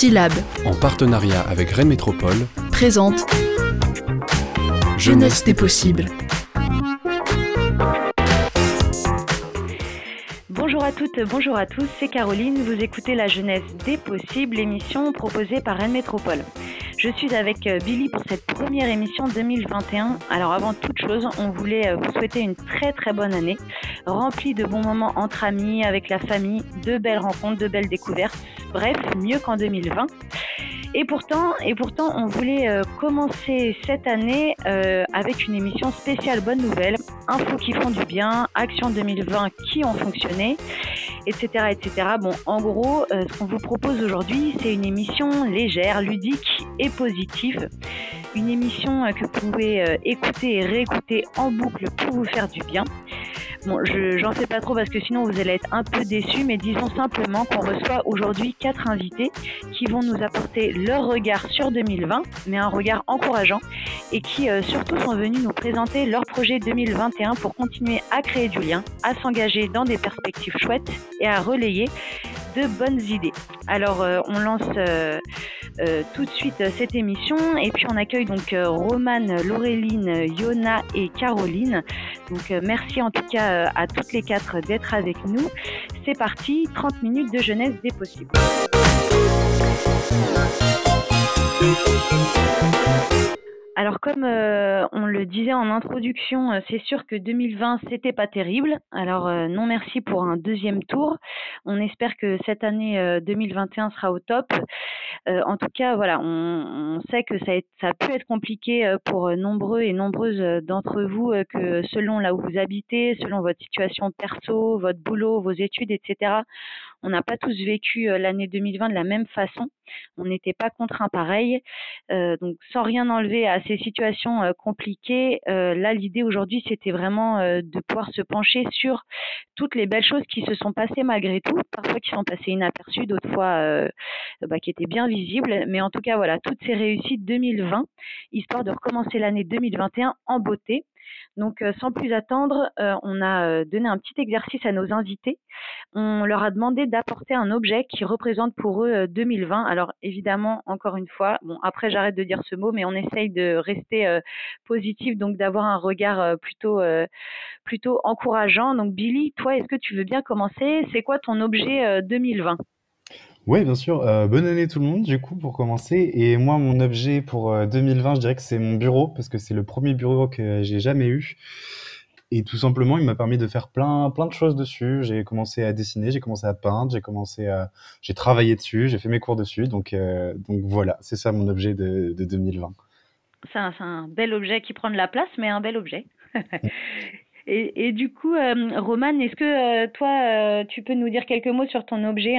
Syllab, en partenariat avec Rennes Métropole, présente Jeunesse des possibles. Bonjour à toutes, bonjour à tous, c'est Caroline, vous écoutez La Jeunesse des possibles, émission proposée par Rennes Métropole. Je suis avec euh, Billy pour cette première émission 2021. Alors avant toute chose, on voulait euh, vous souhaiter une très très bonne année, remplie de bons moments entre amis, avec la famille, de belles rencontres, de belles découvertes. Bref, mieux qu'en 2020. Et pourtant, on voulait euh, commencer cette année avec une émission spéciale Bonne Nouvelle, infos qui font du bien, actions 2020 qui ont fonctionné, etc., etc. Bon, en gros, ce qu'on vous propose aujourd'hui, c'est une émission légère, ludique et positive. Une émission euh, que vous pouvez euh, écouter et réécouter en boucle pour vous faire du bien. Bon, je j'en sais pas trop parce que sinon vous allez être un peu déçus, mais disons simplement qu'on reçoit aujourd'hui quatre invités qui vont nous apporter leur regard sur 2020, mais un regard encourageant, et qui euh, surtout sont venus nous présenter leur projet 2021 pour continuer à créer du lien, à s'engager dans des perspectives chouettes et à relayer de bonnes idées. Alors euh, on lance euh, euh, tout de suite cette émission et puis on accueille donc Romane, Laureline, Yona et Caroline. Donc merci en tout cas à toutes les quatre d'être avec nous. C'est parti, 30 minutes de jeunesse des possibles. Alors comme euh, on le disait en introduction, euh, c'est sûr que 2020 c'était pas terrible. Alors euh, non merci pour un deuxième tour. On espère que cette année 2021 sera au top. en tout cas voilà, on, sait que ça a, ça pu être compliqué pour nombreux et nombreuses d'entre vous que selon là où vous habitez, selon votre situation perso, votre boulot, vos études, etc. On n'a pas tous vécu l'année 2020 de la même façon. On n'était pas contraints pareil. donc sans rien enlever à ces situations euh, compliquées, euh, là l'idée aujourd'hui c'était vraiment euh, de pouvoir se pencher sur toutes les belles choses qui se sont passées malgré tout, parfois qui sont passées inaperçues, d'autres fois bah, qui étaient bien visibles, mais en tout cas voilà toutes ces réussites 2020, histoire de recommencer l'année 2021 en beauté. Donc, euh, sans plus attendre, euh, on a euh, donné un petit exercice à nos invités. On leur a demandé d'apporter un objet qui représente pour eux 2020. Alors, évidemment, encore une fois, bon, après, j'arrête de dire ce mot, mais on essaye de rester positif, donc d'avoir un regard plutôt, plutôt encourageant. Donc, Billy, toi, est-ce que tu veux bien commencer? C'est quoi ton objet 2020 oui, bien sûr. Euh, bonne année tout le monde, du coup, pour commencer. Et moi, mon objet pour 2020, euh, je dirais que c'est mon bureau, parce que c'est le premier bureau que j'ai jamais eu. Et tout simplement, il m'a permis de faire plein, plein de choses dessus. J'ai commencé à dessiner, j'ai commencé à peindre, j'ai commencé à, j'ai travaillé dessus, j'ai fait mes cours dessus. Donc, euh, donc voilà, c'est ça mon objet de, de 2020. C'est un, un, bel objet qui prend de la place, mais un bel objet. et, et, du coup, Roman, est-ce que toi, tu peux nous dire quelques mots sur ton objet?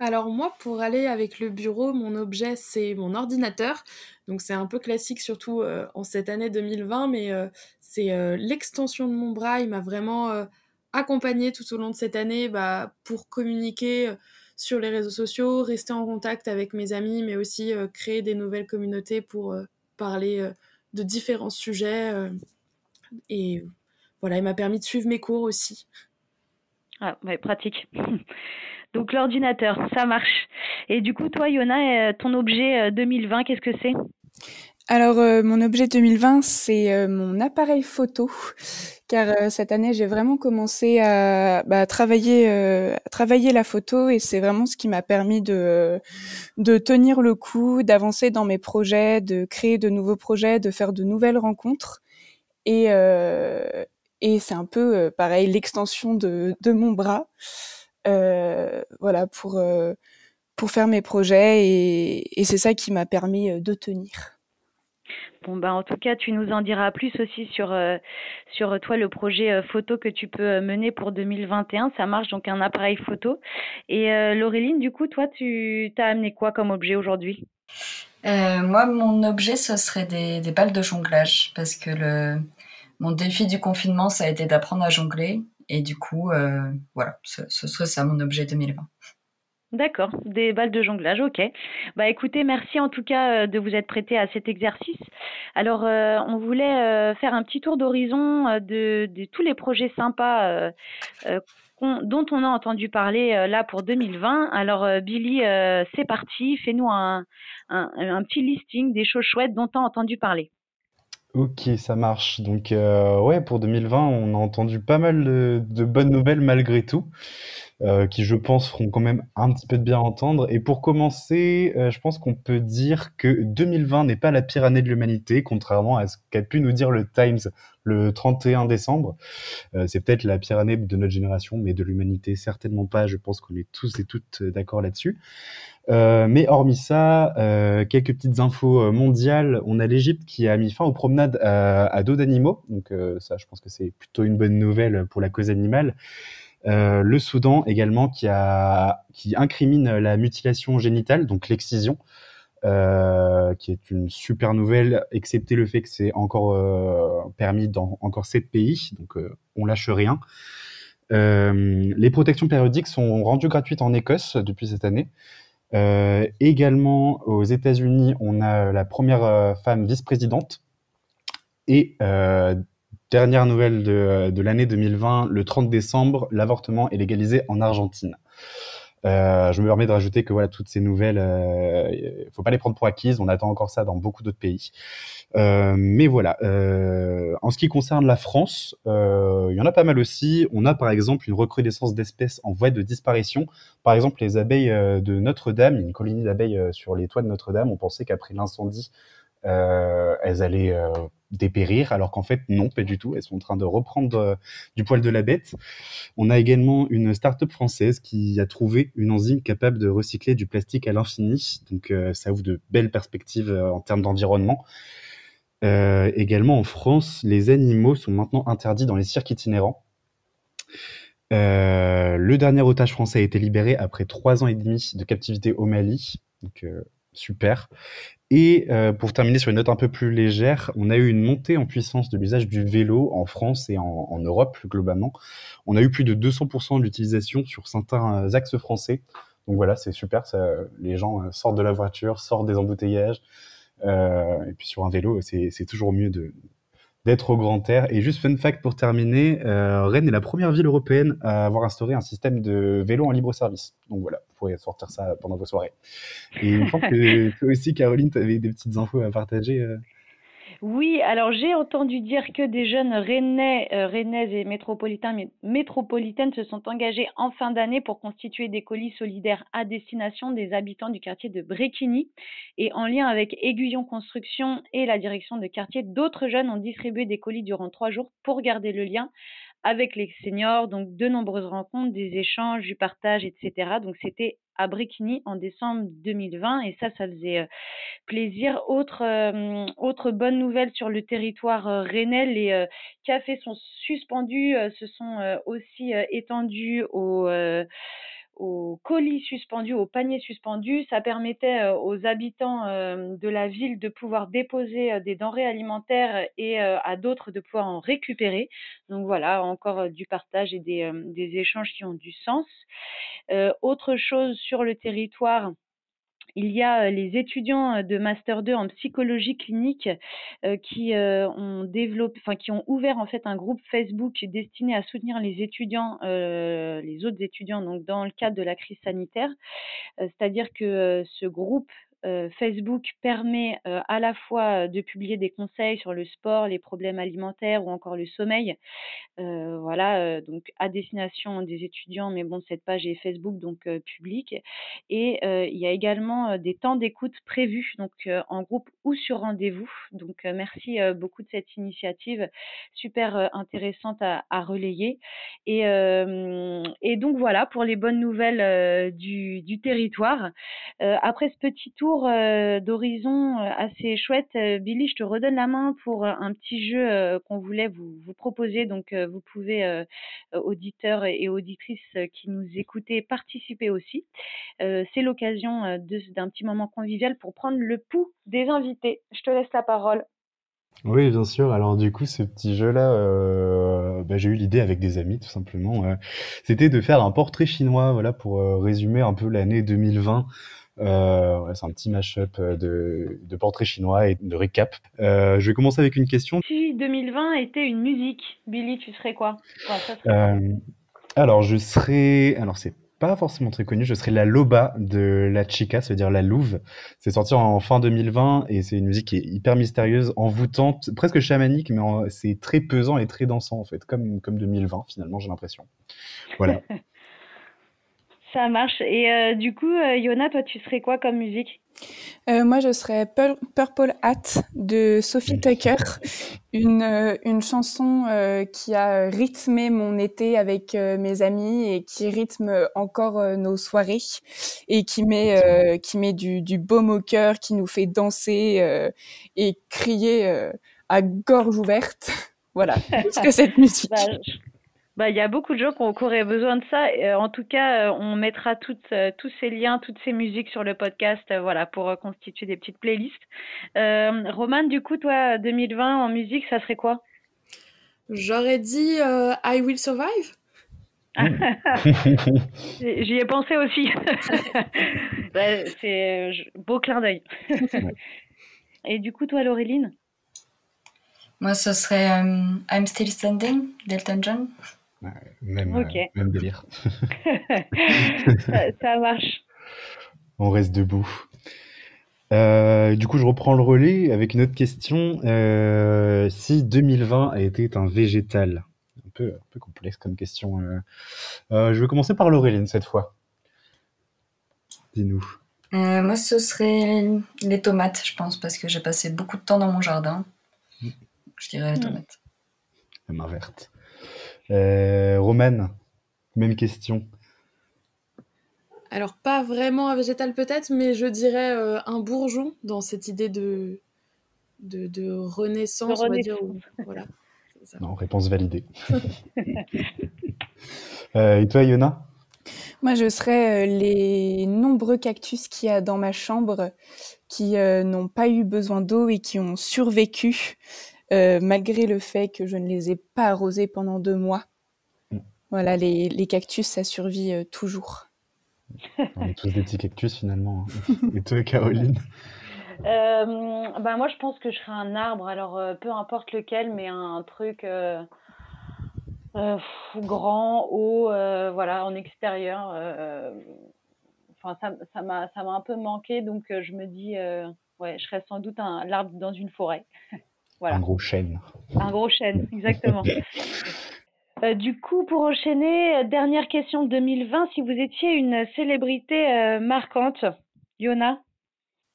Alors moi, pour aller avec le bureau, mon objet, c'est mon ordinateur. Donc c'est un peu classique, surtout euh, en cette année 2020, mais euh, c'est euh, l'extension de mon bras. Il m'a vraiment accompagné tout au long de cette année bah, pour communiquer sur les réseaux sociaux, rester en contact avec mes amis, mais aussi créer des nouvelles communautés pour parler de différents sujets. et voilà, il m'a permis de suivre mes cours aussi. Ah, ouais, pratique. Donc l'ordinateur, ça marche. Et du coup, toi, Yona, euh, ton objet 2020, euh, qu'est-ce que c'est? Alors, euh, mon objet 2020, c'est mon appareil photo, car cette année, j'ai vraiment commencé à bah, travailler, à travailler la photo, et c'est vraiment ce qui m'a permis de, tenir le coup, d'avancer dans mes projets, de créer de nouveaux projets, de faire de nouvelles rencontres. Et, c'est un peu, pareil, l'extension de mon bras. Euh, voilà, pour, euh, pour faire mes projets et, c'est ça qui m'a permis euh, de tenir. Bon, bah, en tout cas, tu nous en diras plus aussi sur, sur toi, le projet photo que tu peux mener pour 2021. Ça marche donc un appareil photo. Et Laureline, du coup, toi, tu t'as amené quoi comme objet aujourd'hui? Moi, mon objet, ce serait des, des, balles de jonglage parce que le, mon défi du confinement, ça a été d'apprendre à jongler. Et du coup, euh, voilà, ce, serait ça mon objet 2020. D'accord, des balles de jonglage, OK. Bah, écoutez, merci en tout cas, heu, de vous être prêté à cet exercice. Alors, heu, on voulait, faire un petit tour d'horizon, de tous les projets sympas, dont on a entendu parler, là pour 2020. Alors, Billy, c'est parti, fais-nous un un un petit listing des choses chouettes dont tu as entendu parler. OK, ça marche. Donc, heu, ouais, pour 2020, on a entendu pas mal de bonnes nouvelles malgré tout, heu, qui je pense feront quand même un petit peu de bien entendre et pour commencer, heu, je pense qu'on peut dire que 2020 n'est pas la pire année de l'humanité, contrairement à ce qu'a pu nous dire le Times le 31 décembre. C'est peut-être la pire année de notre génération, mais de l'humanité certainement pas. Je pense qu'on est tous et toutes, d'accord là-dessus. Euh, mais hormis ça, euh, quelques petites infos euh, mondiales. On a l'Égypte qui a mis fin aux promenades à, dos d'animaux. Donc ça, je pense que c'est plutôt une bonne nouvelle pour la cause animale. le Soudan également qui, qui incrimine la mutilation génitale, donc l'excision. Qui est une super nouvelle, excepté le fait que c'est encore permis dans encore sept pays, donc on lâche rien. les protections périodiques sont rendues gratuites en Écosse depuis cette année. Euh, également, aux États-Unis, on a la première euh, femme vice-présidente. Et euh, dernière nouvelle de, de l'année 2020, le 30 décembre, l'avortement est légalisé en Argentine. Euh, je me permets de rajouter que voilà, toutes ces nouvelles, il ne faut pas les prendre pour acquises. On attend encore ça dans beaucoup d'autres pays. Euh, mais voilà. Euh, en ce qui concerne la France, il y en a pas mal aussi. On a par exemple une recrudescence d'espèces en voie de disparition. Par exemple, les abeilles de Notre-Dame, une colonie d'abeilles sur les toits de Notre-Dame. On pensait qu'après l'incendie, elles allaient dépérir, alors qu'en fait, non, pas du tout. Elles sont en train de reprendre euh, du poil de la bête. On a également une start-up française qui a trouvé une enzyme capable de recycler du plastique à l'infini. Donc, euh, ça ouvre de belles perspectives euh, en termes d'environnement. également, en France, les animaux sont maintenant interdits dans les cirques itinérants. le dernier otage français a été libéré après trois ans et demi de captivité au Mali. Donc, super. Et euh, pour terminer sur une note un peu plus légère, on a eu une montée en puissance de l'usage du vélo en France et en, en Europe globalement. On a eu plus de 200% d'utilisation sur certains euh, axes français. Donc voilà, c'est super. Les gens euh, sortent de la voiture, sortent des embouteillages. Euh, et puis sur un vélo, c'est toujours mieux de, d'être au grand air. Et juste fun fact pour terminer, euh, Rennes est la première ville européenne à avoir instauré un système de vélo en libre service. Donc voilà, vous pourrez sortir ça pendant vos soirées. Et me semble que toi aussi, Caroline, tu avais des petites infos à partager. Euh. Oui, alors j'ai entendu dire que des jeunes rennais, euh, rennaises et métropolitains, métropolitaines se sont engagés en fin d'année pour constituer des colis solidaires à destination des habitants du quartier de Bréquigny. Et en lien avec Aiguillon Construction et la direction de quartier, d'autres jeunes ont distribué des colis durant trois jours pour garder le lien avec les seniors, donc de nombreuses rencontres, des échanges, du partage, etc. Donc c'était à Bréquigny en décembre 2020 et ça, ça faisait euh, plaisir. Autre, euh, autre bonne nouvelle sur le territoire euh, rennais, les cafés sont suspendus, se sont aussi étendus aux aux colis suspendus, aux paniers suspendus. Ça permettait euh, aux habitants euh, de la ville de pouvoir déposer euh, des denrées alimentaires et à d'autres de pouvoir en récupérer. Donc voilà, encore du partage et des, des échanges qui ont du sens. autre chose sur le territoire, il y a les étudiants de Master 2 en psychologie clinique qui ont développé, enfin qui ont ouvert en fait un groupe Facebook destiné à soutenir les étudiants, les autres étudiants donc dans le cadre de la crise sanitaire. C'est-à-dire que ce groupe Facebook permet à la fois de publier des conseils sur le sport, les problèmes alimentaires ou encore le sommeil, euh, voilà, euh, donc à destination des étudiants, mais bon, cette page est Facebook, donc euh, publique. Et il y a également des temps d'écoute prévus, donc en groupe ou sur rendez-vous. Donc merci beaucoup de cette initiative, super intéressante à, relayer. Et, donc voilà pour les bonnes nouvelles du, territoire. après ce petit tour d'horizon assez chouette, Billy, je te redonne la main pour un petit jeu qu'on voulait vous, proposer. Donc vous pouvez, euh, euh, auditeurs et auditrices euh, qui nous écoutez, participer aussi. c'est l'occasion d'un petit moment convivial pour prendre le pouls des invités. Je te laisse la parole. Oui, bien sûr. Alors du coup, ce petit jeu-là, bah, j'ai eu l'idée avec des amis, tout simplement. euh, c'était de faire un portrait chinois, voilà, pour euh, résumer un peu l'année 2020. Euh, ouais, c'est un petit mash-up euh, de, de portrait chinois et de récap. Euh, je vais commencer avec une question. Si 2020 était une musique, Billy, tu serais quoi? Ouais, ça serait- Euh, alors, je serais. Alors, c'est pas forcément très connu. Je serais la Loba de La Chica, ça veut dire la louve. C'est sorti en fin 2020 et c'est une musique qui est hyper mystérieuse, envoûtante, presque chamanique, mais en- c'est très pesant et très dansant en fait, comme, comme 2020 finalement, j'ai l'impression. Voilà. Ça marche. Et euh, du coup, euh, Yona, toi, tu serais quoi comme musique? Euh, moi, je serais Pur- Purple Hat de Sophie Tucker, une, euh, une chanson euh, qui a rythmé mon été avec euh, mes amis et qui rythme encore euh, nos soirées et qui met, euh, qui met du, du baume au cœur, qui nous fait danser euh, et crier euh, à gorge ouverte. Voilà, ce que cette musique. Bah, je- bah, il y a beaucoup de gens qui, ont- qui auraient besoin de ça. Euh, en tout cas, euh, on mettra toutes, euh, tous ces liens, toutes ces musiques sur le podcast, voilà, pour constituer des petites playlists. Euh, Romane, du coup, toi, 2020 en musique, ça serait quoi? J'aurais dit euh, I Will Survive. J'y j'y ai pensé aussi. Ouais, c'est beau clin d'œil. Et du coup, toi, Laureline? Moi, ce serait euh, I'm Still Standing d'Elton John. Même, euh, même délire. ça, ça marche. On reste debout. Euh, du coup, je reprends le relais avec une autre question. Euh, si 2020 a été un végétal, un peu, un peu complexe comme question. euh. Euh, je vais commencer par Laureline cette fois. Dis-nous. Euh, moi, ce serait les tomates, je pense, parce que j'ai passé beaucoup de temps dans mon jardin. Je dirais les Mm. tomates. La main verte. Euh, même question. Alors, pas vraiment un végétal peut-être, mais je dirais euh, un bourgeon dans cette idée de, de, de renaissance, De on va dire. renaissance. ou- voilà. ça. Non, réponse validée. Euh, et toi, Yona Moi, je serais euh, les nombreux cactus qu'il y a dans ma chambre qui euh, n'ont pas eu besoin d'eau et qui ont survécu euh, malgré le fait que je ne les ai pas arrosés pendant deux mois. Mm. Voilà, les, les cactus, ça survit euh, toujours. On est tous des petits cactus finalement. hein. Et toi, Caroline? Euh, bah moi, je pense que je serais un arbre, alors euh, peu importe lequel, mais un, un truc euh, euh, grand, haut, euh, voilà, en extérieur. Enfin, ça, ça m'a, ça m'a un peu manqué, donc euh, je me dis, euh, ouais, je serais sans doute un l'arbre dans une forêt. Voilà, Un gros chêne. un gros chêne, exactement. Euh, du coup, pour enchaîner, euh, dernière question de 2020, si vous étiez une célébrité euh, marquante, Yona?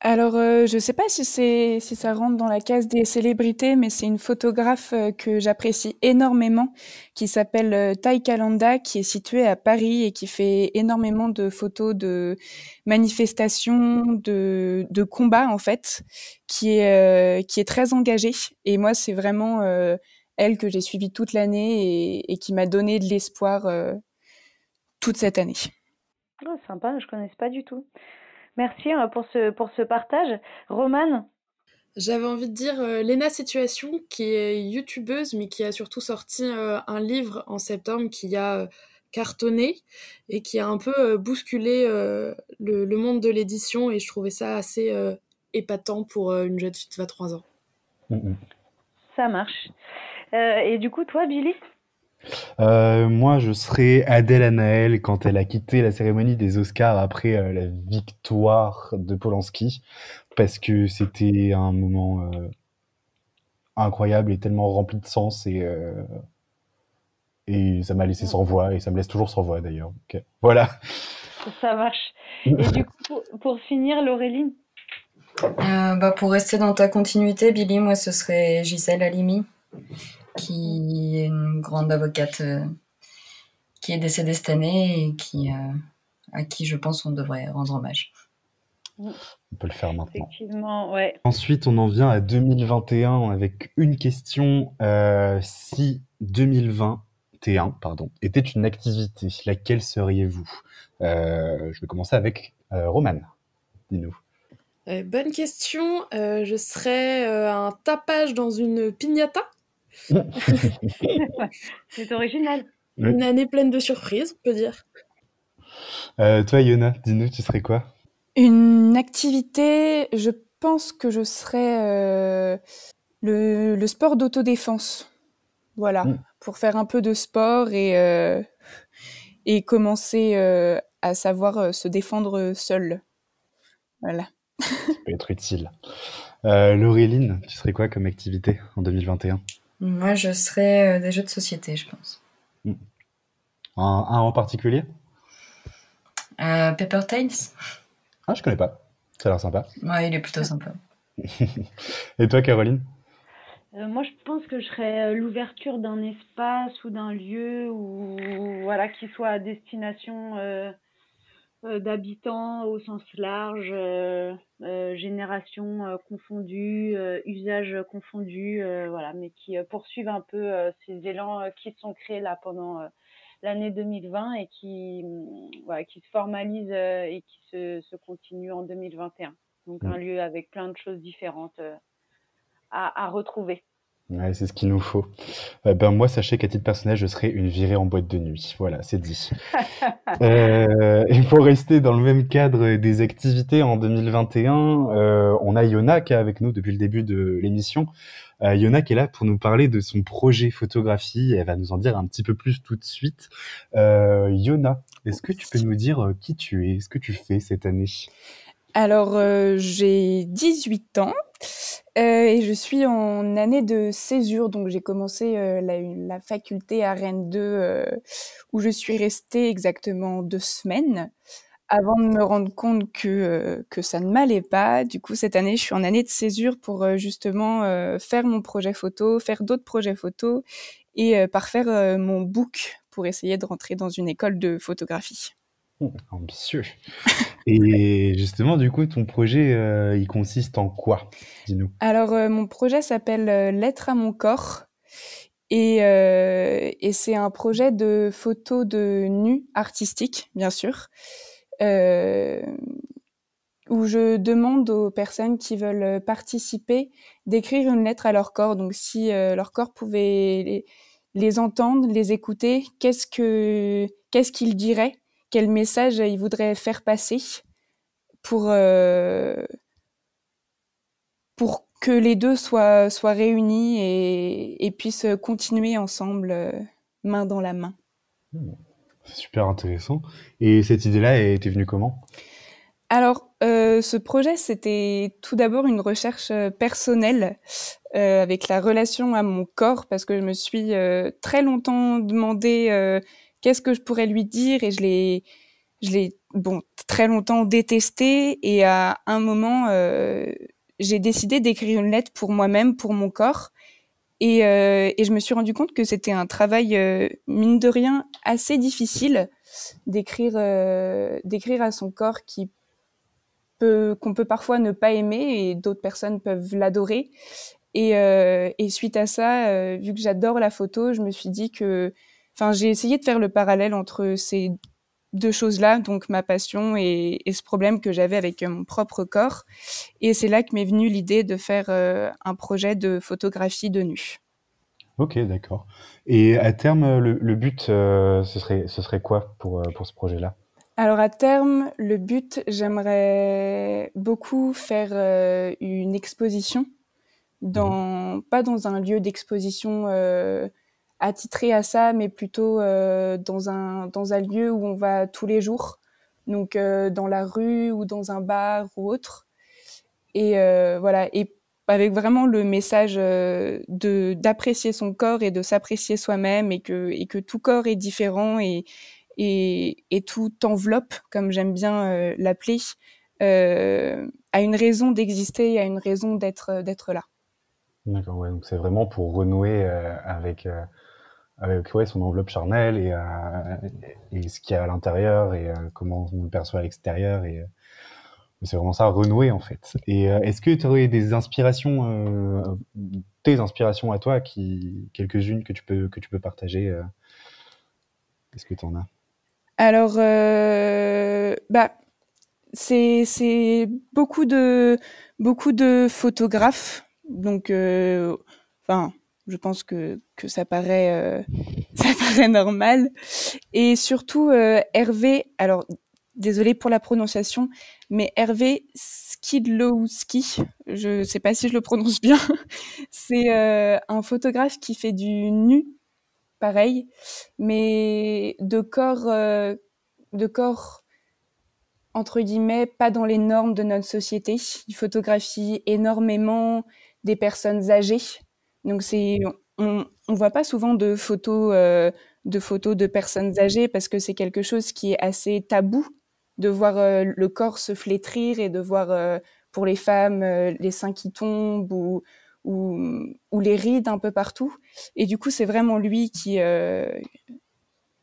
Alors, euh, je ne sais pas si c'est si ça rentre dans la case des célébrités, mais c'est une photographe euh, que j'apprécie énormément, qui s'appelle Tai Kalanda, qui est située à Paris et qui fait énormément de photos de manifestations, de, de combats en fait, qui est, euh, qui est très engagée. Et moi, c'est vraiment euh, elle que j'ai suivie toute l'année et, et qui m'a donné de l'espoir toute cette année. Oh, sympa, je connais pas du tout. Merci euh, pour ce, pour ce partage. Romane, J'avais envie de dire euh, Lena Situation, qui est youtubeuse, mais qui a surtout sorti euh, un livre en septembre qui a euh, cartonné et qui a un peu euh, bousculé euh, le, le monde de l'édition. Et je trouvais ça assez euh, épatant pour euh, une jeune fille de 23 ans. Mm, mm. ça marche. Euh, et du coup, toi, Billy? Euh, moi, je serais Adèle Anaël quand elle a quitté la cérémonie des Oscars après euh, la victoire de Polanski, parce que c'était un moment euh, incroyable et tellement rempli de sens et, euh, et ça m'a laissé sans voix et ça me laisse toujours sans voix d'ailleurs. Donc, voilà. Ça marche. Et du coup, pour, pour finir, Laureline? Euh, bah, pour rester dans ta continuité, Billy, moi, ce serait Gisèle Halimi, qui est une grande avocate euh, qui est décédée cette année et qui, euh, à qui je pense on devrait rendre hommage. On peut le faire maintenant. Effectivement, ouais. Ensuite, on en vient à 2021 avec une question. euh, si 2021, pardon, était une activité, laquelle seriez-vous? Euh, Je vais commencer avec euh, Romane. Dis-nous. Euh, bonne question. Euh, je serais euh, un tapage dans une piñata. c'est original. Une année pleine de surprises, on peut dire. Euh, toi, Yona, dis-nous, tu serais quoi? Une activité, je pense que je serais euh, le, sport d'autodéfense. Voilà, mm. pour faire un peu de sport et, euh, et commencer à savoir se défendre seul. Voilà. Ça peut être utile. Laureline, tu serais quoi comme activité en 2021 Moi, je serais des jeux de société, je pense. Mm. Un, en particulier? Euh, Paper Tales. Ah, je connais pas. Ça a l'air sympa. Ouais, il est plutôt sympa. Et toi, Caroline? Euh, moi, je pense que je serais euh, l'ouverture d'un espace ou d'un lieu où, voilà, qui soit à destination d'habitants au sens large, génération confondue, usage confondu, voilà, mais qui poursuivent un peu ces élans qui sont créés là pendant l'année 2020 et qui, mm, qui se formalise euh, et qui se, se, continue en 2021. Donc un lieu avec plein de choses différentes euh, à, à retrouver. Ouais, c'est ce qu'il nous faut. Euh, ben moi, sachez qu'à titre personnel, je serai une virée en boîte de nuit. Voilà, c'est dit. euh, et pour rester dans le même cadre des activités en 2021, euh, on a Yona qui est avec nous depuis le début de l'émission. Yona qui est là pour nous parler de son projet photographie. Elle va nous en dire un petit peu plus tout de suite. Yona, est-ce que tu peux nous dire qui tu es, ce que tu fais cette année? Alors, euh, j'ai 18 ans euh, et je suis en année de césure. Donc, j'ai commencé la, la, faculté à Rennes 2 où je suis restée exactement deux semaines avant de me rendre compte que, euh, que ça ne m'allait pas. Du coup, cette année, je suis en année de césure pour euh, justement euh, faire mon projet photo, faire d'autres projets photo et parfaire mon book pour essayer de rentrer dans une école de photographie. Ambitieux. et justement, du coup, ton projet, il consiste en quoi? Dis-nous. Alors, mon projet s'appelle Lettre à mon corps. Et, et c'est un projet de photos de nus artistiques, bien sûr. Euh, où je demande aux personnes qui veulent participer d'écrire une lettre à leur corps. Donc, si euh, leur corps pouvait les, entendre, les écouter, qu'est-ce que qu'est-ce qu'ils diraient, quel message ils voudraient faire passer pour euh, pour que les deux soient soient réunis et, et puissent continuer ensemble, main dans la main. C'est super intéressant. Et cette idée-là était venue comment? Alors, euh, ce projet, c'était tout d'abord une recherche euh, personnelle euh, avec la relation à mon corps, parce que je me suis très longtemps demandé qu'est-ce que je pourrais lui dire, et je l'ai, je l'ai, bon, très longtemps détesté. Et à un moment, j'ai décidé d'écrire une lettre pour moi-même, pour mon corps. Et, euh, et, je me suis rendu compte que c'était un travail, euh, mine de rien, assez difficile d'écrire euh, d'écrire à son corps qui peut qu'on peut parfois ne pas aimer et d'autres personnes peuvent l'adorer. Et, euh, et, suite à ça, vu que j'adore la photo, je me suis dit que, enfin, j'ai essayé de faire le parallèle entre ces deux choses-là, donc ma passion et, et ce problème que j'avais avec mon propre corps. Et c'est là que m'est venue l'idée de faire euh, un projet de photographie de nu. Ok, d'accord. Et à terme, le, but, euh, ce, serait, ce serait quoi pour, euh, pour ce projet-là? Alors à terme, le but, j'aimerais beaucoup faire une exposition, dans, mmh. pas dans un lieu d'exposition attitré à ça, mais plutôt euh, dans, un, dans un lieu où on va tous les jours, donc euh, dans la rue ou dans un bar ou autre. Et euh, voilà, et avec vraiment le message d'apprécier son corps et de s'apprécier soi-même et que, et que tout corps est différent et, et, et tout enveloppe, comme j'aime bien l'appeler, a une raison d'exister, a une raison d'être d'être là. D'accord, ouais, donc c'est vraiment pour renouer avec avec son enveloppe charnelle et, euh, et ce qu'il y a à l'intérieur et euh, comment on le perçoit à l'extérieur. Et euh, c'est vraiment ça, renouer en fait. Et est-ce que tu aurais des inspirations, tes inspirations à toi, qui quelques-unes que tu peux que tu peux partager Est-ce que tu en as? Alors, bah, c'est c'est beaucoup de beaucoup de photographes. Donc, enfin je pense que, que ça paraît ça paraît normal. Et surtout Hervé, alors désolé pour la prononciation, mais Hervé Skidlowski, je sais pas si je le prononce bien, c'est un photographe qui fait du nu, pareil, mais de corps, de corps entre guillemets, pas dans les normes de notre société. Il photographie énormément des personnes âgées. Donc on, on voit pas souvent de photos, euh, de photos de personnes âgées parce que c'est quelque chose qui est assez tabou de voir euh, le corps se flétrir et de voir euh, pour les femmes les seins qui tombent ou, ou, ou, les rides un peu partout. Et du coup, c'est vraiment lui qui,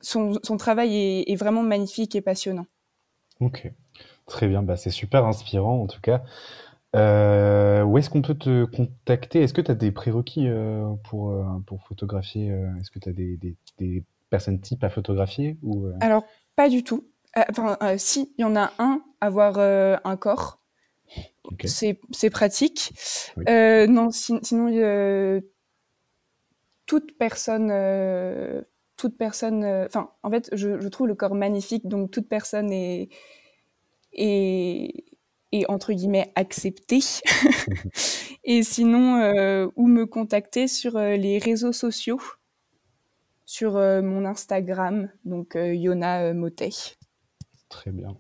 son, son, travail est, est vraiment magnifique et passionnant. Ok, très bien. Bah, c'est super inspirant en tout cas. Euh, où est-ce qu'on peut te contacter? Est-ce que tu as des prérequis euh, pour, euh, pour photographier? Est-ce que tu as des, des, des, personnes types à photographier ou, Alors, pas du tout. Enfin, si, il y en a un, avoir un corps. C'est pratique. Oui. non, si, sinon, toute personne toute personne, enfin, en fait, je, je, trouve le corps magnifique, donc toute personne est, est, est entre guillemets acceptée. et sinon, euh, où me contacter sur euh, les réseaux sociaux, sur euh, mon Instagram, donc Yona Motet. Très bien.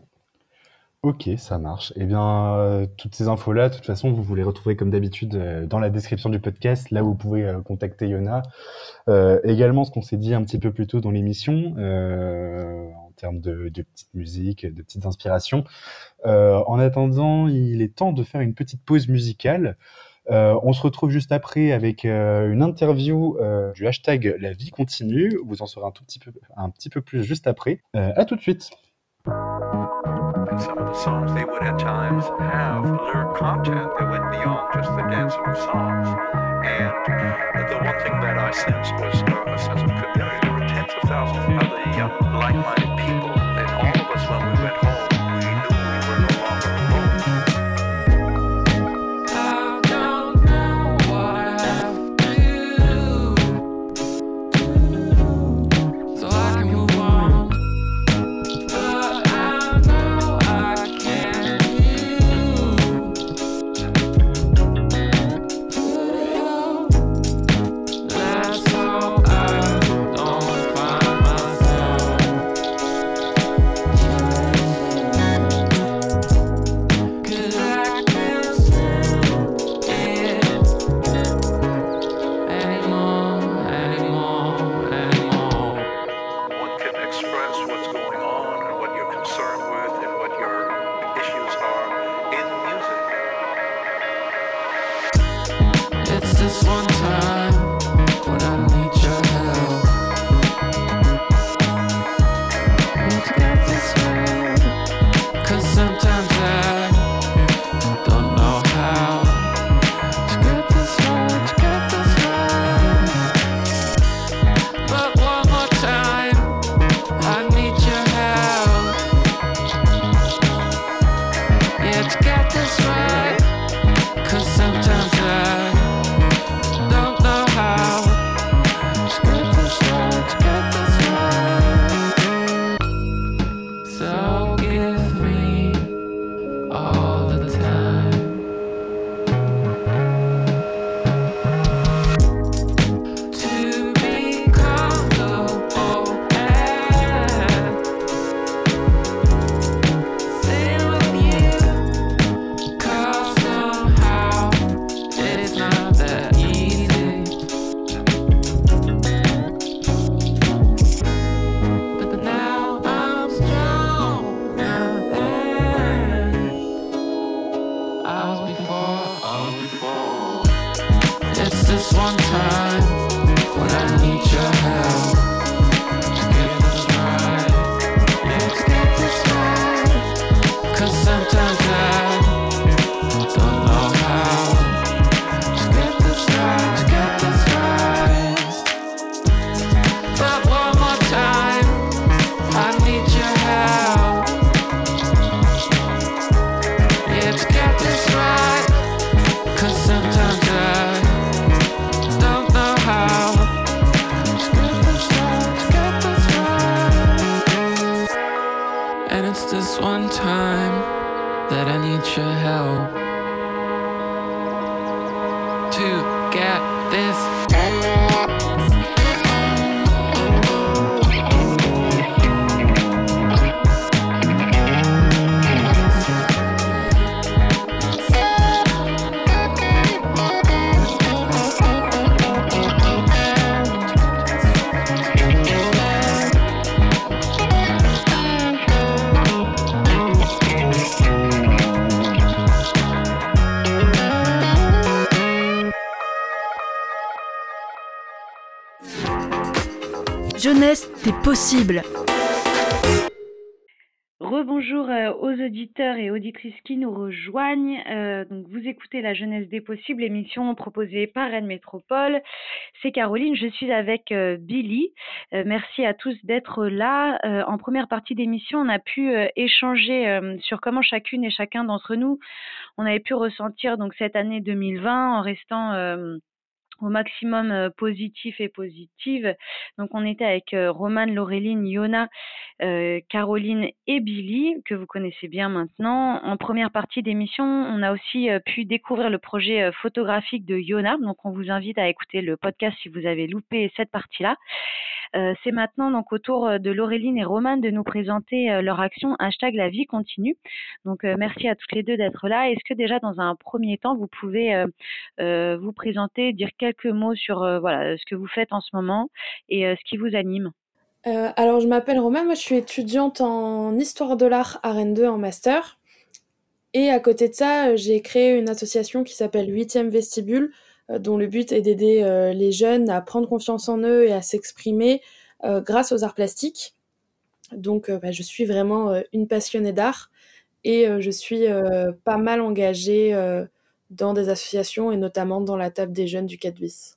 Ok, ça marche. Eh bien, toutes ces infos-là, de toute façon, vous, les retrouvez comme d'habitude dans la description du podcast, là où vous pouvez contacter Yona. également, ce qu'on s'est dit un petit peu plus tôt dans l'émission, termes de, de petites musiques, de petites inspirations. en attendant, il est temps de faire une petite pause musicale. on se retrouve juste après avec une interview du hashtag La vie continue. Vous en saurez un tout petit peu, un petit peu plus juste après. à tout de suite. Some of the songs, they would at times have lyric content that went beyond just the of songs. And the one thing that I sensed was a sense of community. There were tens of thousands of other uh, like-minded people, and all of us when we went home Rebonjour euh, aux auditeurs et auditrices qui nous rejoignent. Euh, donc vous écoutez La Jeunesse des Possibles, émission proposée par Rennes Métropole. C'est Caroline, je suis avec euh, Billy. Merci à tous d'être là. En première partie d'émission, on a pu échanger sur comment chacune et chacun d'entre nous, on avait pu ressentir donc cette année 2020 en restant au maximum positif et positive. Donc on était avec Romane, Laureline, Yona, Caroline et Billy, que vous connaissez bien maintenant. En première partie d'émission, on a aussi pu découvrir le projet photographique de Yona. Donc on vous invite à écouter le podcast si vous avez loupé cette partie-là. C'est maintenant donc au tour de Laureline et Romane de nous présenter leur action hashtag la vie continue. Donc merci à toutes les deux d'être là. Est-ce que déjà dans un premier temps, vous pouvez euh, vous présenter, dire quelques mots sur voilà, ce que vous faites en ce moment et ce qui vous anime? Alors, je m'appelle Romain, moi je suis étudiante en histoire de l'art à Rennes 2 en master. Et à côté de ça, j'ai créé une association qui s'appelle 8e Vestibule, dont le but est d'aider les jeunes à prendre confiance en eux et à s'exprimer grâce aux arts plastiques. Donc, bah, je suis vraiment une passionnée d'art et je suis pas mal engagée dans des associations et notamment dans la table des jeunes du 4 bis.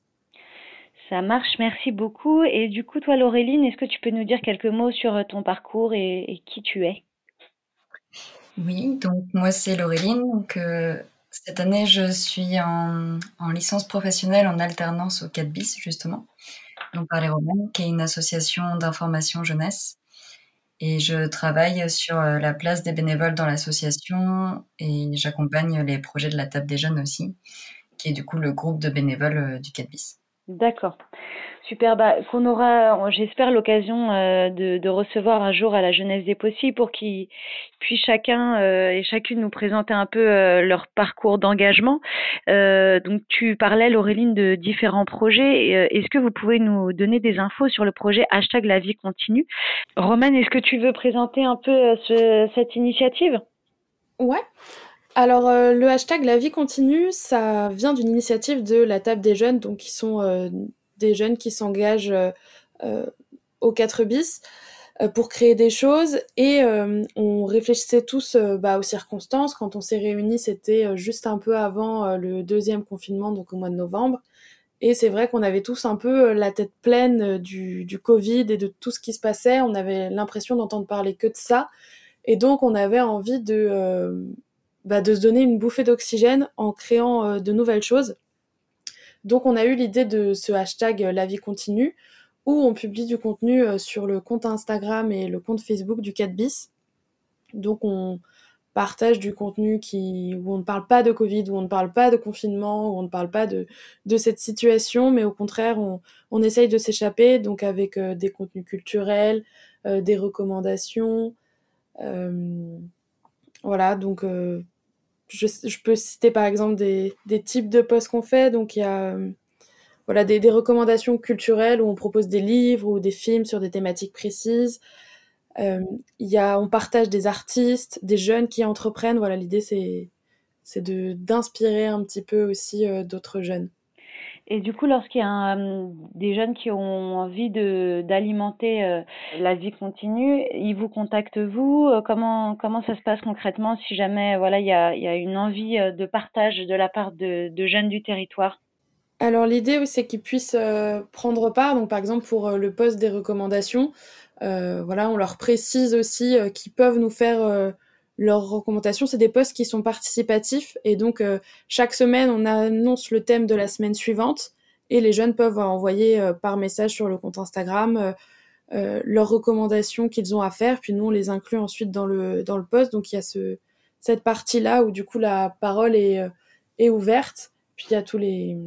Ça marche, merci beaucoup. Et du coup, toi, Laureline, est-ce que tu peux nous dire quelques mots sur euh, ton parcours et, et qui tu es? Oui, donc moi c'est Laureline. Donc, euh, cette année, je suis en, en licence professionnelle en alternance au 4 bis, justement, donc par les Romaines, qui est une association d'information jeunesse. Et je travaille sur euh, la place des bénévoles dans l'association et j'accompagne les projets de la table des jeunes aussi, qui est du coup le groupe de bénévoles euh, du 4 bis. D'accord. Super, bah, qu'on aura, j'espère, l'occasion euh, de, recevoir un jour à la Jeunesse des Possibles pour qu'ils puissent chacun euh, et chacune nous présenter un peu euh, leur parcours d'engagement. Euh, donc, tu parlais, Laureline, de différents projets. Et, euh, Est-ce que vous pouvez nous donner des infos sur le projet hashtag la vie continue? Romane, est-ce que tu veux présenter un peu euh, ce- cette initiative? Ouais. Alors, euh, le hashtag La vie continue, ça vient d'une initiative de la table des jeunes, donc qui sont euh, des jeunes qui s'engagent euh, euh, au 4 bis euh, pour créer des choses. Et on réfléchissait tous bah, aux circonstances. Quand on s'est réunis, c'était juste un peu avant le deuxième confinement, donc au mois de novembre. Et c'est vrai qu'on avait tous un peu la tête pleine du, Covid et de tout ce qui se passait. On avait l'impression d'entendre parler que de ça. Et donc, on avait envie de, bah, de se donner une bouffée d'oxygène en créant de nouvelles choses. Donc, on a eu l'idée de ce hashtag euh, La vie continue, où on publie du contenu euh, sur le compte Instagram et le compte Facebook du 4 bis. Donc, on partage du contenu qui, où on ne parle pas de Covid, où on ne parle pas de confinement, où on ne parle pas de, cette situation, mais au contraire, on, essaye de s'échapper, donc avec euh, des contenus culturels, des recommandations. voilà, donc je, peux citer par exemple des, types de posts qu'on fait. Donc il y a euh, voilà, des, recommandations culturelles où on propose des livres ou des films sur des thématiques précises. Euh, y a, on partage des artistes, des jeunes qui entreprennent. Voilà, l'idée c'est d'inspirer un petit peu aussi euh, d'autres jeunes. Et du coup, lorsqu'il y a un, des jeunes qui ont envie d'alimenter euh, la vie continue, ils vous contactent vous. Euh, comment comment ça se passe concrètement si jamais voilà il y a, y a une envie euh, de partage de la part de, de jeunes du territoire? Alors l'idée c'est qu'ils puissent euh, prendre part. Donc par exemple pour euh, le poste des recommandations, euh, voilà, on leur précise aussi euh, qu'ils peuvent nous faire euh, leurs recommandations. C'est des posts qui sont participatifs et donc euh, chaque semaine on annonce le thème de la semaine suivante et les jeunes peuvent envoyer euh, par message sur le compte Instagram euh, leurs recommandations qu'ils ont à faire, puis nous on les inclut ensuite dans le dans le post. Donc il y a ce cette partie là où du coup la parole est est ouverte. Puis il y a tous les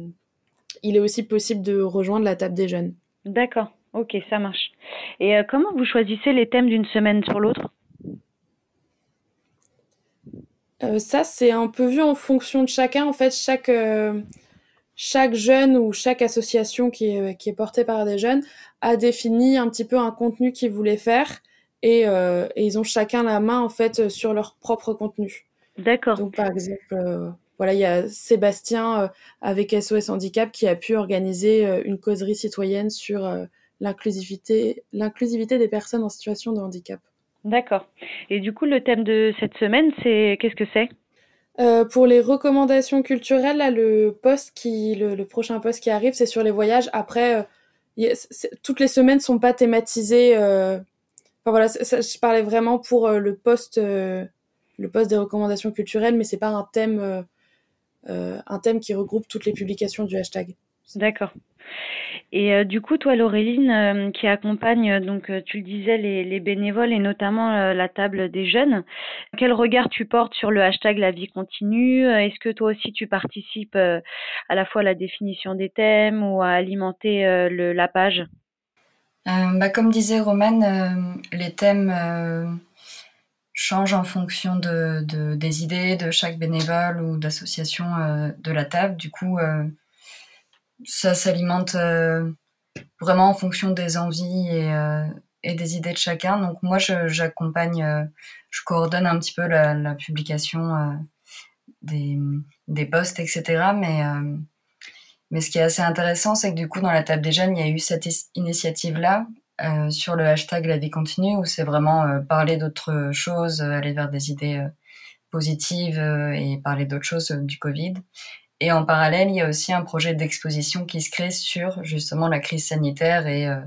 il est aussi possible de rejoindre la table des jeunes. D'accord. Ok, ça marche. Et comment vous choisissez les thèmes d'une semaine sur l'autre? Euh, ça, c'est un peu vu en fonction de chacun. En fait, chaque, euh, chaque jeune ou chaque association qui est, qui est portée par des jeunes a défini un petit peu un contenu qu'ils voulaient faire et, euh, et, ils ont chacun la main en fait sur leur propre contenu. D'accord. Donc par exemple, voilà, il y a Sébastien avec SOS Handicap qui a pu organiser une causerie citoyenne sur l'inclusivité, l'inclusivité des personnes en situation de handicap. D'accord. Et du coup, le thème de cette semaine, c'est qu'est-ce que c'est? Euh, pour les recommandations culturelles, là, le poste qui, le, prochain poste qui arrive, c'est sur les voyages. Après, euh, toutes les semaines sont pas thématisées. Euh, enfin voilà, je parlais vraiment pour le poste, le poste des recommandations culturelles, mais c'est pas un thème, un thème qui regroupe toutes les publications du hashtag. D'accord. Et euh, du coup, toi, Laureline, euh, qui accompagne, euh, donc tu le disais, les, les bénévoles et notamment la table des jeunes, quel regard tu portes sur le hashtag La vie continue? Est-ce que toi aussi tu participes à la fois à la définition des thèmes ou à alimenter la page? Bah, Comme disait Romane, les thèmes changent en fonction de, de, des idées de chaque bénévole ou d'association de la table. Du coup, ça s'alimente euh, vraiment en fonction des envies et, euh, et, des idées de chacun. Donc moi, j'accompagne, euh, je, coordonne un petit peu la, publication des, posts, etc. Mais, mais ce qui est assez intéressant, c'est que du coup, dans la table des jeunes, il y a eu cette initiative-là sur le hashtag La vie continue, où c'est vraiment parler d'autres choses, aller vers des idées positives et parler d'autres choses du Covid. Et en parallèle, il y a aussi un projet d'exposition qui se crée sur justement la crise sanitaire et euh,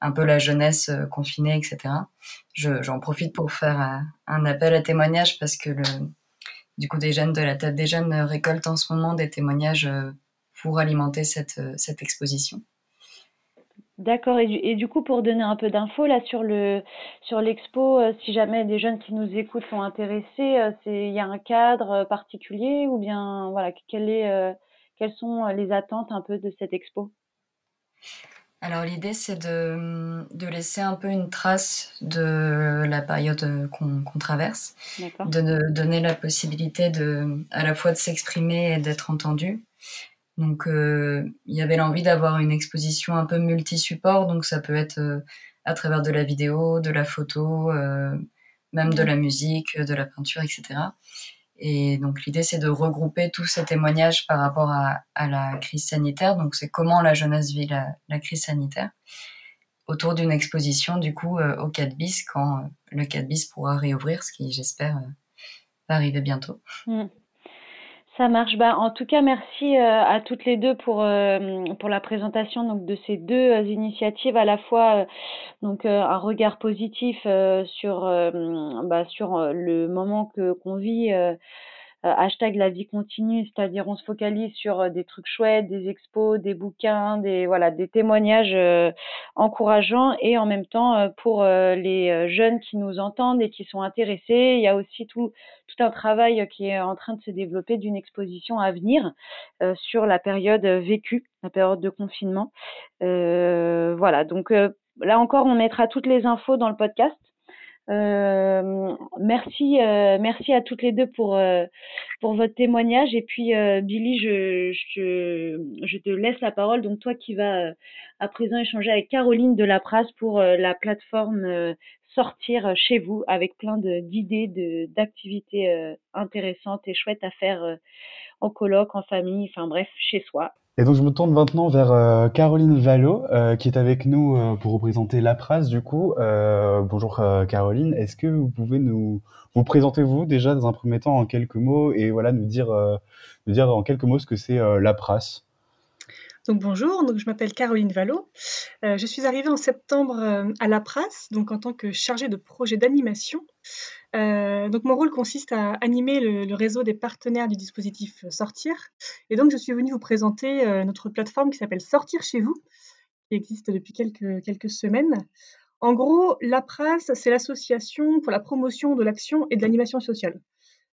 un peu la jeunesse euh, confinée, etc. J'en profite pour faire euh, un appel à témoignages parce que le, du coup, des jeunes de la table des jeunes récoltent en ce moment des témoignages pour alimenter cette, cette exposition. D'accord. Et du, et du coup, pour donner un peu d'infos là sur le sur l'expo, euh, si jamais des jeunes qui nous écoutent sont intéressés, euh, c'est il y a un cadre euh, particulier ou bien voilà est quelles sont les attentes un peu de cette expo? Alors l'idée c'est de, de laisser un peu une trace de la période qu'on qu'on traverse, de, de donner la possibilité de à la fois de s'exprimer et d'être entendu donc, euh, il y avait l'envie d'avoir une exposition un peu multi-support, donc ça peut être euh, à travers de la vidéo, de la photo, euh, même de la musique, de la peinture, etc. Et donc l'idée, c'est de regrouper tous ces témoignages par rapport à, à la crise sanitaire. Donc c'est comment la jeunesse vit la, la crise sanitaire autour d'une exposition, du coup, au 4 bis, quand le 4 bis pourra réouvrir, ce qui, j'espère, va arriver bientôt. Mmh. Ça marche. Bah, en tout cas, merci euh, à toutes les deux pour, euh, pour la présentation donc, de ces deux euh, initiatives, à la fois donc, un regard positif sur, bah, sur le moment que qu'on vit euh, hashtag la vie continue, c'est-à-dire on se focalise sur euh, des trucs chouettes, des expos, des bouquins, des voilà, des témoignages euh, encourageants et en même temps pour les jeunes qui nous entendent et qui sont intéressés, il y a aussi tout tout un travail qui est en train de se développer d'une exposition à venir sur la période vécue, la période de confinement. voilà, donc là encore, on mettra toutes les infos dans le podcast. Euh, merci, euh, merci à toutes les deux pour euh, pour votre témoignage. Et puis Billy, je, je, je te laisse la parole. Donc toi qui vas à présent échanger avec Caroline de la pour la plateforme sortir chez vous avec plein d'idées, d'activités intéressantes et chouettes à faire en colloque, en famille, enfin bref, chez soi. Et donc je me tourne maintenant vers euh, Caroline Vallot, euh, qui est avec nous euh, pour représenter la presse du coup. bonjour Caroline, est-ce que vous pouvez nous vous présenter vous déjà dans un premier temps en quelques mots et voilà nous dire nous dire en quelques mots ce que c'est la presse donc bonjour, je m'appelle Caroline Vallot. je suis arrivée en septembre à la presse, donc en tant que chargée de projet d'animation. Euh, donc mon rôle consiste à animer le, réseau des partenaires du dispositif Sortir. Et donc je suis venue vous présenter euh, notre plateforme qui s'appelle Sortir chez vous, qui existe depuis quelques, quelques semaines. En gros, l'APRAS, c'est l'association pour la promotion de l'action et de l'animation sociale.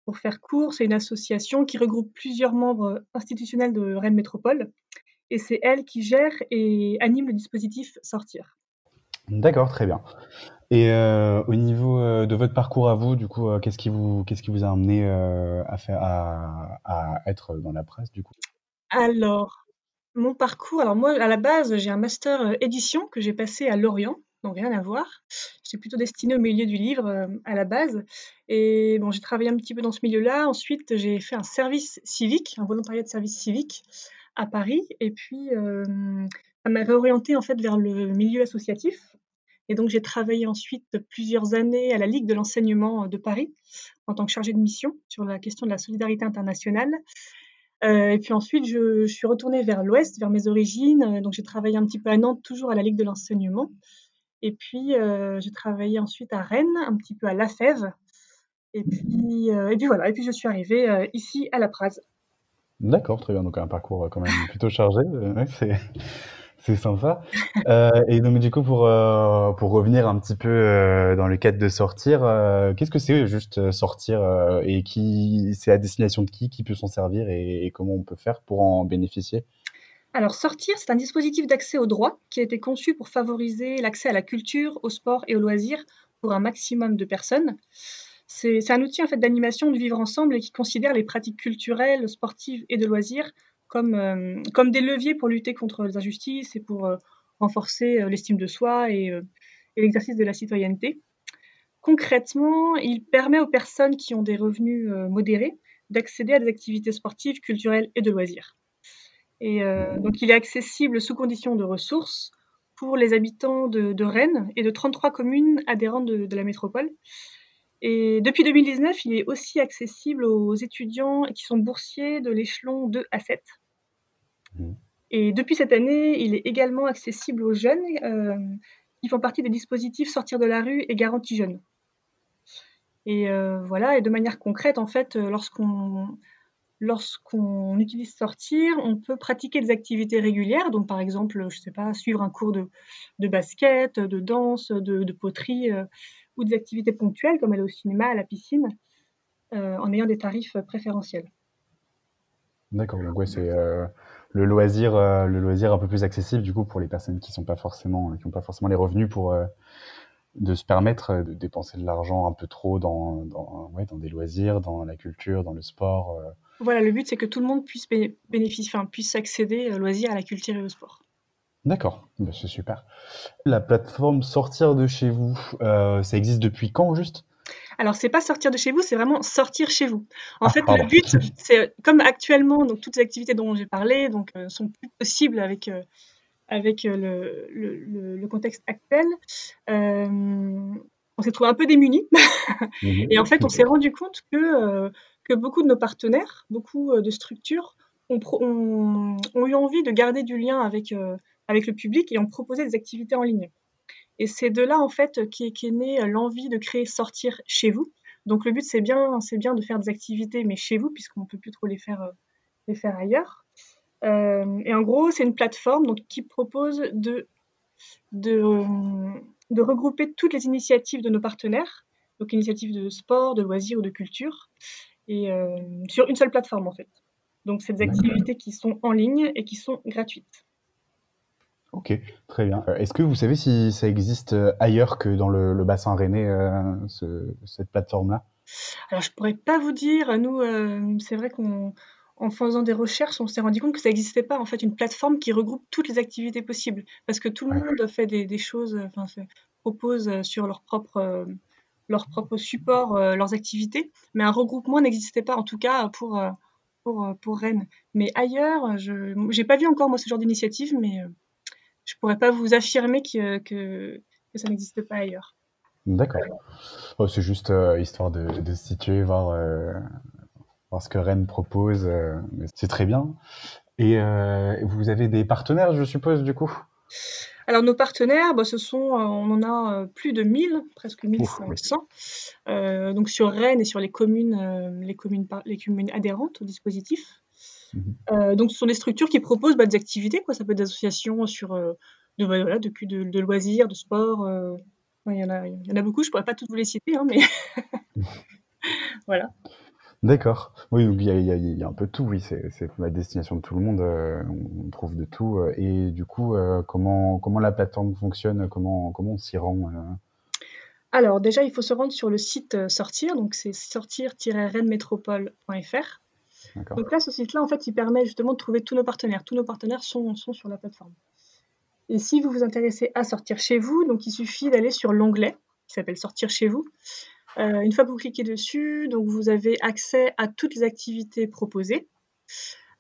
Pour faire court, c'est une association qui regroupe plusieurs membres institutionnels de Rennes Métropole et c'est elle qui gère et anime le dispositif Sortir. D'accord, très bien. Et euh, au niveau euh, de votre parcours à vous, du coup, euh, qu'est-ce qui vous, qu'est-ce qui vous a amené à faire, à, à, être dans la presse, du coup? Alors, mon parcours, alors moi, à la base, j'ai un master édition que j'ai passé à Lorient, donc rien à voir. J'étais plutôt destinée au milieu du livre à la base. Et bon, j'ai travaillé un petit peu dans ce milieu-là. Ensuite, j'ai fait un service civique, un volontariat de service civique à Paris. Et puis, ça m'a réorientée en fait vers le milieu associatif. Et donc, j'ai travaillé ensuite plusieurs années à la Ligue de l'enseignement de Paris en tant que chargée de mission sur la question de la solidarité internationale. Et puis ensuite, je, suis retournée vers l'Ouest, vers mes origines. Donc, j'ai travaillé un petit peu à Nantes, toujours à la Ligue de l'enseignement. Et puis, j'ai travaillé ensuite à Rennes, un petit peu à La Fève. Et puis, et puis voilà. Et puis, je suis arrivée ici à La Praz. D'accord, très bien. Donc, un parcours quand même plutôt chargé. c'est c'est sympa. Euh, et donc, du coup, pour, euh, pour revenir un petit peu euh, dans le cadre de sortir, qu'est-ce que c'est juste sortir et qui c'est à destination de qui, qui peut s'en servir et, comment on peut faire pour en bénéficier? Alors, Sortir, c'est un dispositif d'accès au droit qui a été conçu pour favoriser l'accès à la culture, au sport et au loisir pour un maximum de personnes. C'est un outil en fait d'animation de vivre ensemble et qui considère les pratiques culturelles, sportives et de loisirs comme, euh, des leviers pour lutter contre les injustices et pour euh, renforcer euh, l'estime de soi et, l'exercice de la citoyenneté. Concrètement, il permet aux personnes qui ont des revenus modérés d'accéder à des activités sportives, culturelles et de loisirs. Et donc, il est accessible sous conditions de ressources pour les habitants de, Rennes et de 33 communes adhérentes de, la métropole. Et depuis 2019, il est aussi accessible aux étudiants qui sont boursiers de l'échelon 2 à 7. Mmh. Et depuis cette année, il est également accessible aux jeunes euh, qui font partie des dispositifs Sortir de la rue et Garantie Jeunes. Et euh, voilà, et de manière concrète, en fait, euh, lorsqu'on lorsqu'on utilise sortir, on peut pratiquer des activités régulières, donc par exemple, je sais pas, suivre un cours de, de basket, de danse, de, poterie, ou des activités ponctuelles comme aller au cinéma, à la piscine, en ayant des tarifs préférentiels. D'accord, donc ouais, c'est le loisir, euh, le loisir un peu plus accessible du coup pour les personnes qui sont pas forcément, qui n'ont pas forcément les revenus pour euh, de se permettre euh, de dépenser de l'argent un peu trop dans, dans, ouais, dans des loisirs, dans la culture, dans le sport. Voilà, le but c'est que tout le monde puisse bénéficier, enfin, puisse accéder au loisir, à la culture et au sport. D'accord, bah, c'est super. La plateforme Sortir de chez vous, ça existe depuis quand juste? Alors, c'est pas sortir de chez vous, c'est vraiment sortir chez vous. En ah, fait, le but, c'est comme actuellement, donc toutes les activités dont j'ai parlé, donc euh, sont plus possibles avec euh, avec euh, le, le, contexte actuel. on s'est trouvé un peu démunis, mhm. et en fait, on s'est rendu compte que que beaucoup de nos partenaires, beaucoup de structures ont, ont, eu envie de garder du lien avec avec le public et ont proposé des activités en ligne. Et c'est de là, en fait, qu'est est née euh, l'envie de créer Sortir chez vous. Donc le but, c'est bien, c'est bien de faire des activités, mais chez vous, puisqu'on ne peut plus trop les faire, euh, les faire ailleurs. Euh, et en gros, c'est une plateforme donc, qui propose de, de, de, regrouper toutes les initiatives de nos partenaires, donc initiatives de sport, de loisirs ou de culture, et sur une seule plateforme en fait. Donc c'est des activités qui sont en ligne et qui sont gratuites. Ok, très bien. Euh, est-ce que vous savez si ça existe euh, ailleurs que dans le, bassin rennais, euh, cette plateforme-là? Alors, je pourrais pas vous dire. Nous, c'est vrai qu'en faisant des recherches, on s'est rendu compte que ça n'existait pas, en fait, une plateforme qui regroupe toutes les activités possibles. Parce que tout le monde fait des, choses, enfin, propose sur leur propre, leur propre support leurs activités, mais un regroupement n'existait pas, en tout cas pour, pour, pour Rennes. Mais ailleurs, je n'ai pas vu encore, moi, ce genre d'initiative, mais je pourrais pas vous affirmer que, que, ça n'existe pas ailleurs. D'accord. Oh, c'est juste euh, histoire de, de, se situer, voir, euh, voir ce que Rennes propose. Euh, c'est très bien. Et vous avez des partenaires, je suppose, du coup? Alors nos partenaires, bah, ce sont, on en a plus de 1000, presque 1500. Euh, donc sur Rennes et sur les communes, les communes, les communes adhérentes au dispositif. Mhm. Euh, donc, ce sont des structures qui proposent bah, des activités, quoi. Ça peut être des associations sur euh, de, voilà, de, de, loisirs, de sport, euh, y, il y en a beaucoup, je pourrais pas toutes vous les citer, hein, mais voilà. D'accord. Oui, donc il y a, y y un peu de tout, oui, c'est la destination de tout le monde, euh, on trouve de tout. euh, Et du coup, euh, comment, comment la plateforme fonctionne, comment, comment on s'y rend Alors déjà, il faut se rendre sur le site Sortir, donc c'est sortir-rennesmétropole.fr. Donc là, ce site-là, en fait, il permet justement de trouver tous nos partenaires. Tous nos partenaires sont, sur la plateforme. Et si vous vous intéressez à sortir chez vous, donc il suffit d'aller sur l'onglet qui s'appelle Sortir chez vous. Euh, une fois que vous cliquez dessus, donc vous avez accès à toutes les activités proposées.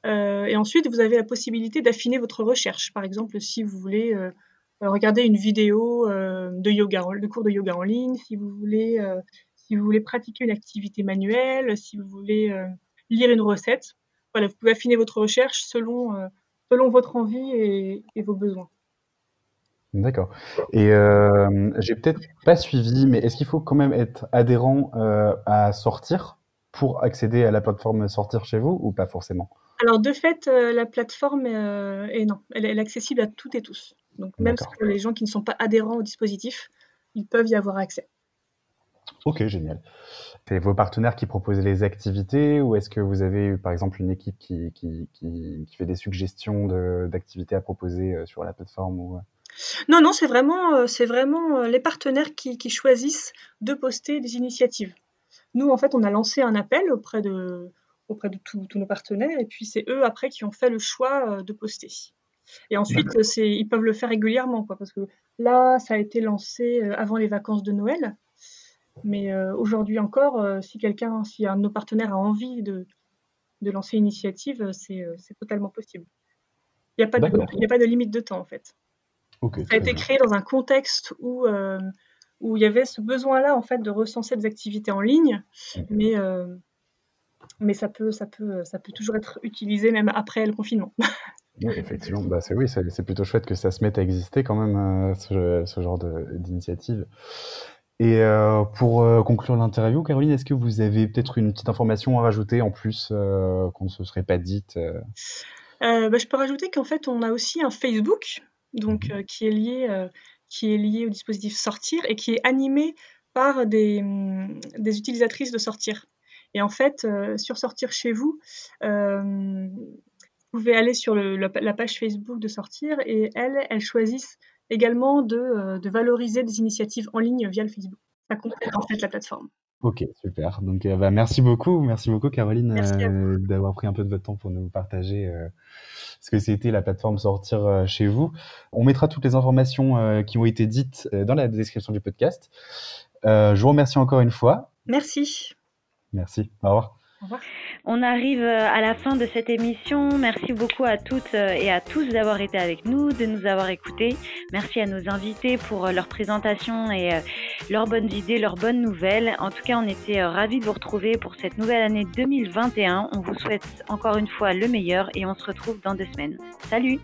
Euh, et ensuite, vous avez la possibilité d'affiner votre recherche. Par exemple, si vous voulez euh, regarder une vidéo de yoga, cours de yoga en ligne, si vous voulez, si vous voulez pratiquer une activité manuelle, si vous voulez lire une recette, voilà, vous pouvez affiner votre recherche selon, euh, selon votre envie et, et vos besoins. D'accord. Et euh, j'ai peut-être pas suivi, mais est-ce qu'il faut quand même être adhérent euh, à Sortir pour accéder à la plateforme Sortir chez vous ou pas forcément? Alors de fait, euh, la plateforme est non, elle, est- elle est accessible à toutes et tous. Donc même pour les gens qui ne sont pas adhérents au dispositif, ils peuvent y avoir accès. Ok, génial. C'est vos partenaires qui proposent les activités ou est-ce que vous avez par exemple une équipe qui, qui, qui, qui fait des suggestions de- d'activités à proposer euh, sur la plateforme ou... Non, non, c'est vraiment, euh, c'est vraiment euh, les partenaires qui, qui choisissent de poster des initiatives. Nous, en fait, on a lancé un appel auprès de, auprès de tous nos partenaires et puis c'est eux après qui ont fait le choix euh, de poster. Et ensuite, euh, c'est, ils peuvent le faire régulièrement, quoi, parce que là, ça a été lancé euh, avant les vacances de Noël. Mais euh, aujourd'hui encore, euh, si quelqu'un, si un de nos partenaires a envie de, de lancer une initiative, euh, c'est, totalement possible. Il n'y a, pas de- y a pas de limite de temps, en fait. Ça a été créé dans un contexte où, euh, où il y avait ce besoin-là en fait de recenser des activités en ligne, mais, euh, mais ça, peut, ça, peut, ça peut toujours être utilisé même après le confinement. Oui, effectivement, bah c'est oui, plutôt chouette que ça se mette à exister quand même, euh, ce, ce genre d'initiative. Et euh, pour euh, conclure l'interview, Caroline, est-ce que vous avez peut-être une petite information à rajouter en plus euh, qu'on ne se serait pas dite bah, je peux rajouter qu'en fait on a aussi un Facebook donc, euh, qui, est lié, qui est lié au dispositif Sortir et qui est animé par des, des utilisatrices de Sortir. Et en fait, sur Sortir chez vous, vous pouvez aller sur le- la, la page Facebook de Sortir et elles, elles choisissent également de, euh, de valoriser des initiatives en ligne via le Facebook. Ça complète en fait la plateforme. Ok, super. Donc, euh, bah, merci beaucoup, merci beaucoup, Caroline, euh, d'avoir pris un peu de votre temps pour nous partager euh, ce que c'était la plateforme Sortir euh, chez vous. On mettra toutes les informations qui ont été dites dans la description du podcast. Je vous remercie encore une fois. Merci. Merci. Au revoir. Au revoir. On arrive euh, à la fin de cette émission. Merci beaucoup à toutes euh, et à tous d'avoir été avec nous, de nous avoir écoutés. Merci à nos invités pour euh, leur présentation et leurs bonnes idées, leurs bonnes nouvelles. En tout cas, on était ravis de vous retrouver pour cette nouvelle année 2021. On vous souhaite encore une fois le meilleur et on se retrouve dans deux semaines. Salut